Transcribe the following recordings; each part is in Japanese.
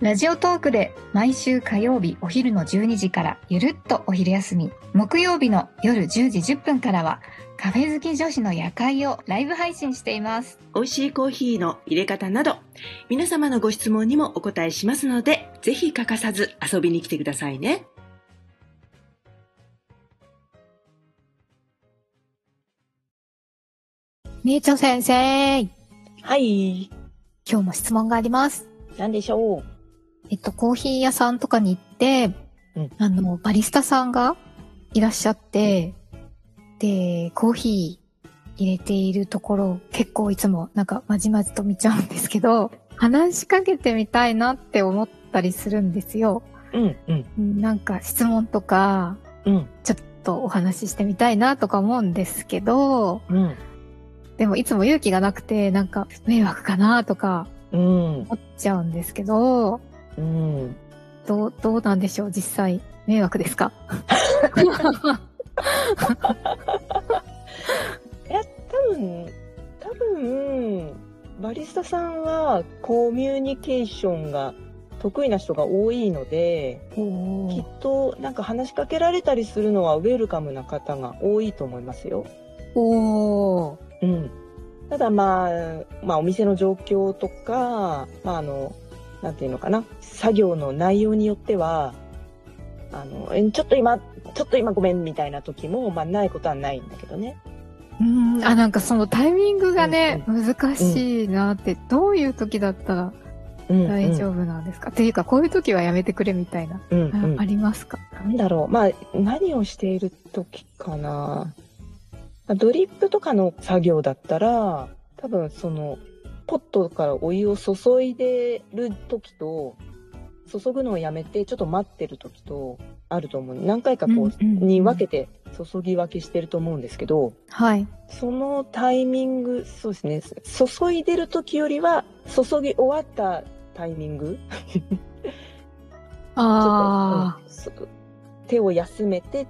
ラジオトークで毎週火曜日お昼の12時からゆるっとお昼休み。木曜日の夜10時10分からはカフェ好き女子の夜会をライブ配信しています。美味しいコーヒーの入れ方など皆様のご質問にもお答えしますのでぜひ欠かさず遊びに来てくださいね。みえちょ先生。はい。今日も質問があります。何でしょう？えっとコーヒー屋さんとかに行って、うん。あのバリスタさんがいらっしゃってでコーヒー入れているところ結構いつもなんかまじまじと見ちゃうんですけど話しかけてみたいなって思ったりするんですよ。うんうん。うんなんか質問とかうん。ちょっとお話ししてみたいなとか思うんですけどうん。でもいつも勇気がなくてなんか迷惑かなとかうん。思っちゃうんですけどうん。どう、どうなんでしょう実際。迷惑ですか？多分多分バリスタさんはコミュニケーションが得意な人が多いのできっとなんか話しかけられたりするのはウェルカムな方が多いと思いますよ。おー。うん、ただまあ、まあお店の状況とか、まああの、なんていうのかな、作業の内容によっては、あの、えちょっと今、ちょっと今ごめんみたいな時も、まあないことはないんだけどね。うん、あ、なんかそのタイミングがね、難しいなって、どういう時だったらうん。大丈夫なんですか、っていうか、こういう時はやめてくれみたいな、うんうん。あありますか？なんだろう。まあ、何をしている時かな。まあドリップとかの作業だったら、多分その、ポットからお湯を注いでる時と、注ぐのをやめてちょっと待ってる時とあると思う。何回かこう、に分けて注ぎ分けしてると思うんですけど、はい。そのタイミング、そうですね。注いでる時よりは、注ぎ終わったタイミング？あちょっとうんそ手を休めて、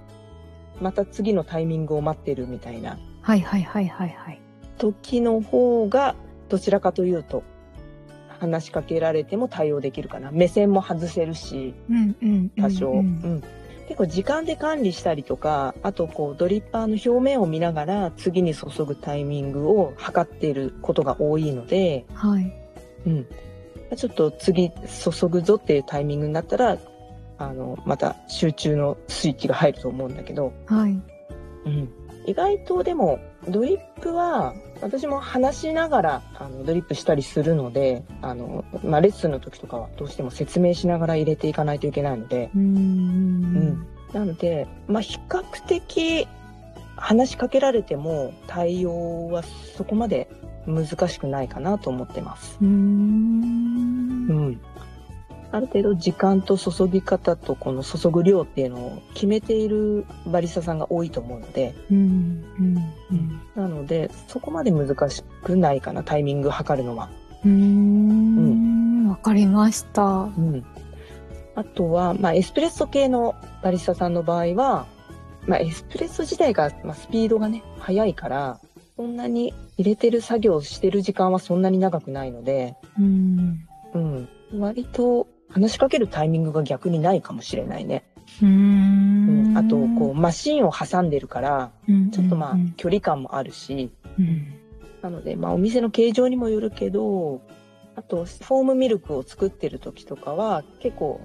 また次のタイミングを待ってるみたいなあ、はいはいはいはいはい。時の方が、どちらかというと、話しかけられても対応できるかな。目線も外せるし、うんうんうん、多少。ううんん結構時間で管理したりとか、あとこうドリッパーの表面を見ながら次に注ぐタイミングを測っていることが多いので、はい。うん。ちょっと次注ぐぞっていうタイミングになったら、あの、また集中のスイッチが入ると思うんだけど、はい。うん。意外とでも、ドリップは、私も話しながら、あの、ドリップしたりするので、あの、まあ、レッスンの時とかはどうしても説明しながら入れていかないといけないので、うーん。うんなので、まあ、比較的、話しかけられても対応はそこまで難しくないかなと思ってます。うーん。うん。ある程度時間と注ぎ方とこの注ぐ量っていうのを決めているバリスタさんが多いと思うので、うん。うん。うん。なのでそこまで難しくないかな、タイミング測るのは。うーん。わかりました。うん。あとは、まあエスプレッソ系のバリスタさんの場合は、まあエスプレッソ自体が、まあ、スピードがね、速いから、そんなに入れてる作業をしてる時間はそんなに長くないので、うん。うん。割と話しかけるタイミングが逆にないかもしれないね。うーうんん。あと、こう、マシンを挟んでるから、うん、ちょっとまあうん、距離感もあるし、うん。なので、まあ、お店の形状にもよるけど、あと、フォームミルクを作ってる時とかは、結構、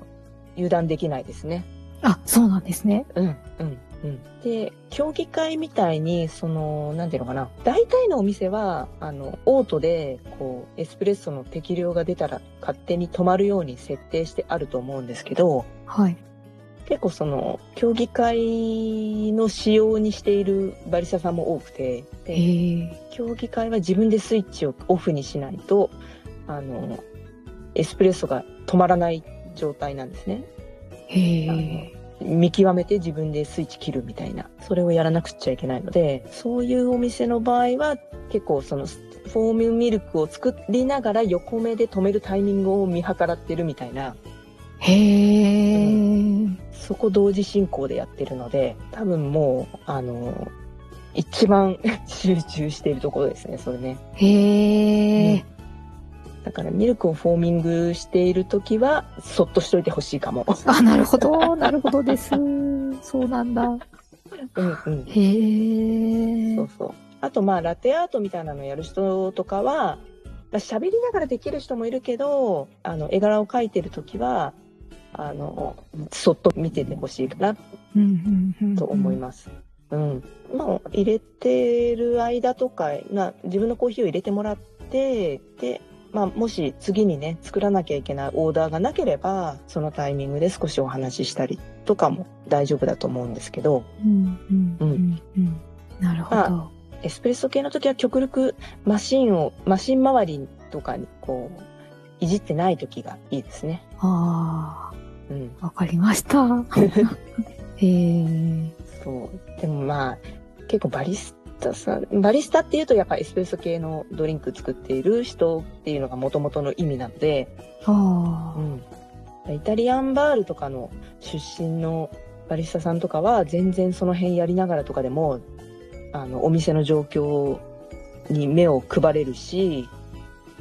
油断できないですね。あ、そうなんですね。うん、うん、うん。で、競技会みたいに、その、なんていうのかな。大体のお店は、あの、オートで、こう、エスプレッソの適量が出たら、勝手に止まるように設定してあると思うんですけど、はい。結構その、競技会の仕様にしているバリスタさんも多くて、へでえ。競技会は自分でスイッチをオフにしないと、あの、エスプレッソが止まらない状態なんですね。へえ。見極めて自分でスイッチ切るみたいな、それをやらなくちゃいけないので、そういうお店の場合は結構そのフォームミルクを作りながら横目で止めるタイミングを見計らってるみたいな、へえ。そこ同時進行でやってるので、多分もう、あの、一番 集中しているところですね、それね。へえ。だからミルクをフォーミングしているときは、そっとしといてほしいかも。あ、なるほど。なるほどです。そうなんだ。うんうん。へえそう。そう。あとまあ、ラテアートみたいなのやる人とかは、まあ、喋りながらできる人もいるけど、あの、絵柄を描いてるときは、あの、そっと見ててほしいかなと思います。うん。まあ、入れてる間とか、まあ、自分のコーヒーを入れてもらって、で、まあ、もし次にね、作らなきゃいけないオーダーがなければ、そのタイミングで少しお話ししたりとかも大丈夫だと思うんですけど、うんうんうんうん。なるほど。エスプレッソ系の時は極力マシンを、マシン周りとかにこう、いじってない時がいいですね。あうん。あ、わかりました。へえ。そう。でもまあ、結構バリスタさん、バリスタっていうとやっぱエスプレッソ系のドリンク作っている人っていうのが元々の意味なので、あうん。イタリアンバールとかの出身のバリスタさんとかは全然その辺やりながらとかでも、あの、お店の状況に目を配れるし、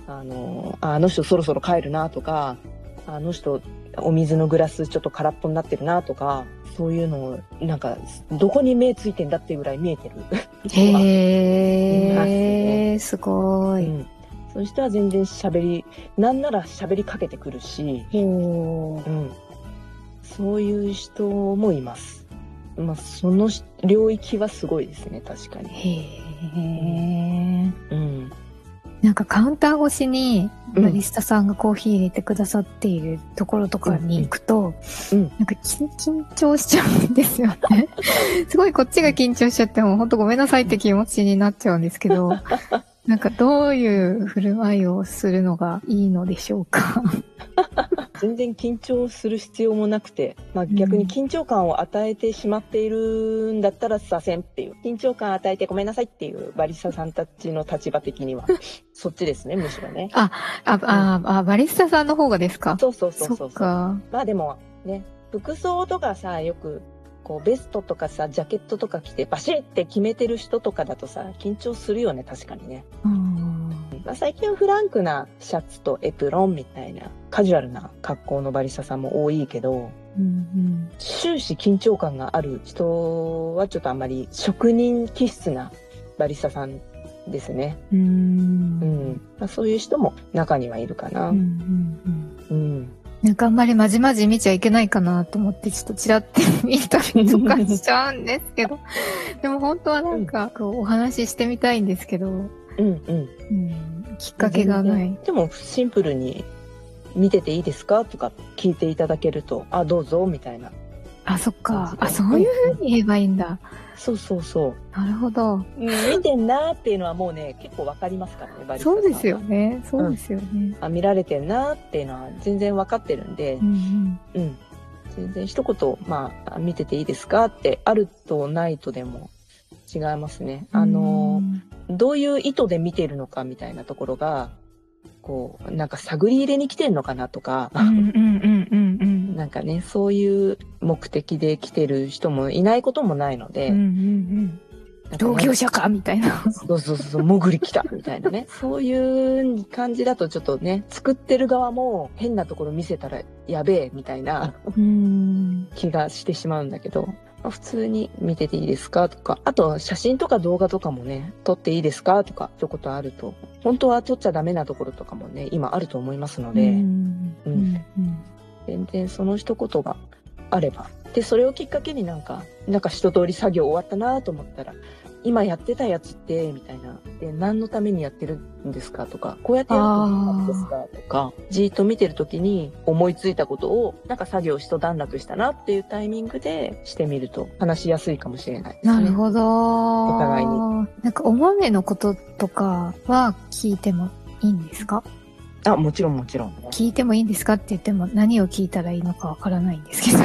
あの、ああの人そろそろ帰るなとか、あの人お水のグラスちょっと空っぽになってるなとか、そういうのを、なんか、どこに目ついてんだっていうぐらい見えてる。あ。いますへねえ、すごい。うん。そういう人は全然喋り、なんなら喋りかけてくるし、ほううん。そういう人もいます。まあ、そのし領域はすごいですね、確かに。へえ。うん。なんかカウンター越しにうん。バリスタさんがコーヒー入れてくださっているところとかに行くと、うん。なんか緊緊張しちゃうんですよね。すごいこっちが緊張しちゃっても本当ごめんなさいって気持ちになっちゃうんですけど、なんかどういう振る舞いをするのがいいのでしょうか？全然緊張する必要もなくて、まあ、逆に緊張感を与えてしまっているんだったらさせんっていう、緊張感与えてごめんなさいっていうバリスタさんたちの立場的には、そっちですね、むしろね。あ、あ、あ、バリスタさんの方がですか？そうそうそうそう。まあでもね、服装とかさ、よく、こう、ベストとかさ、ジャケットとか着て、バシッって決めてる人とかだとさ、緊張するよね、確かにね。うんまあ、最近はフランクなシャツとエプロンみたいな、カジュアルな格好のバリスタさんも多いけど、うん終始緊張感がある人はちょっとあんまり職人気質なバリスタさんですね。うん。う。うんん。まあ、そういう人も中にはいるかな。うんうんうんうん。なんかあんまりまじまじ見ちゃいけないかなと思って、ちょっとちらって見たりとかしちゃうんですけど。でも本当はなんか、こう、お話ししてみたいんですけど、うんうん。うん、きっかけがない。でもシンプルに見てていいですか？とか聞いていただけると、あ、どうぞ、みたいな。あ、そっか。あ、そういう風に言えばいいんだ。そうそうそう。なるほど。うん見てんなーっていうのはもうね、結構わかりますからね、バリそうですよ。ね。そうですよね。あ、見られてんなーっていうのは全然わかってるんでう、んうん。全然一言、まあ、見てていいですかって、あるとないとでも違いますね。うん。あの、どういう意図で見てるのかみたいなところが、こう、なんか探り入れに来てんのかなとか、うんうんうんうんうんなんかね、そういう目的で来てる人もいないこともないので、うん。うんうん同業者かみたいな。そうそうそう、潜り来たみたいなね。そういう感じだとちょっとね、作ってる側も変なところ見せたらやべえみたいなうん。気がしてしまうんだけど、まあ普通に見てていいですかとか、あと写真とか動画とかもね、撮っていいですかとか一言あると、本当は撮っちゃダメなところとかもね、今あると思いますので、うんうんうん全然その一言があれば。で、それをきっかけになんか、なんか一通り作業終わったなと思ったら、今やってたやつって、みたいな。で、何のためにやってるんですかとか、こうやってやると何ですかとか、じーっと見てるときに思いついたことを、なんか作業一段落したなっていうタイミングでしてみると話しやすいかもしれないね。なるほど。お互いになんか、お豆のこととかは聞いてもいいんですか？あ、もちろんもちろん。聞いてもいいんですかって言っても何を聞いたらいいのかわからないんですけど。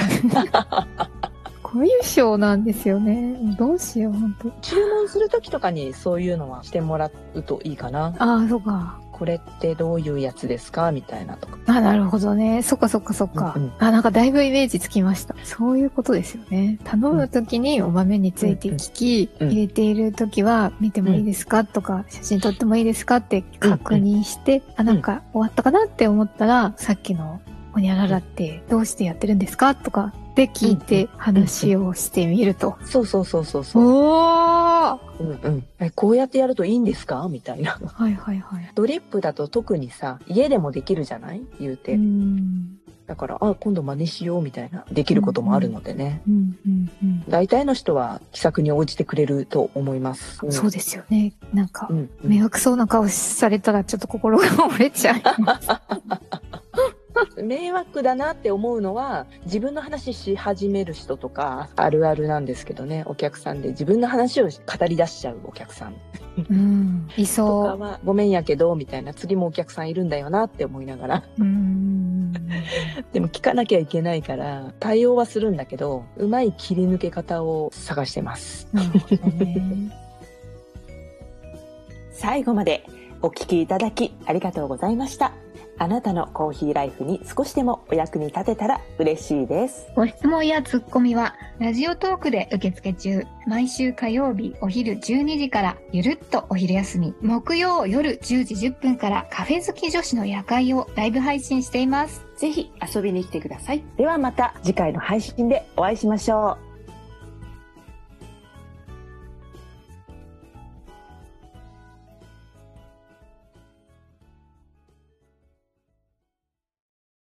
コミュ障なんですよね。どうしよう、本当注文する時とかにそういうのはしてもらうといいかな。ああ、そうか。これってどういうやつですか？みたいなとか。あ、なるほどね。そっかそっかそっか。うんうんあ、なんかだいぶイメージつきました。そういうことですよね。頼むときにお豆について聞き、うんうん入れているときは見てもいいですか？とか、写真撮ってもいいですか？って確認して、あ、なんか終わったかなって思ったら、さっきのほにゃららってどうしてやってるんですか？とかで聞いて話をしてみると。そうそうそうそうそう。おーうんうん。えこうやってやるといいんですか？みたいな。はいはいはい。ドリップだと特にさ、家でもできるじゃない？言うて。うん。だから、あ、今度真似しようみたいな、できることもあるのでね。うんうんうん。大体の人は気さくに応じてくれると思います。んそうですよね。なんかう、ん、うん迷惑そうな顔されたらちょっと心が折れちゃいます。迷惑だなって思うのは自分の話し始める人とかあるあるなんですけどねお客さんで自分の話を語り出しちゃうお客さんうん。いとかそはごめんやけどみたいな次もお客さんいるんだよなって思いながら。でも聞かなきゃいけないから対応はするんだけどうまい切り抜け方を探してます。最後までお聞きいただきありがとうございました。あなたのコーヒーライフに少しでもお役に立てたら嬉しいです。ご質問やツッコミは、ラジオトークで受付中。毎週火曜日お昼12時から、ゆるっとお昼休み。木曜夜10時10分から、カフェ好き女子の夜会をライブ配信しています。ぜひ遊びに来てください。ではまた次回の配信でお会いしましょう。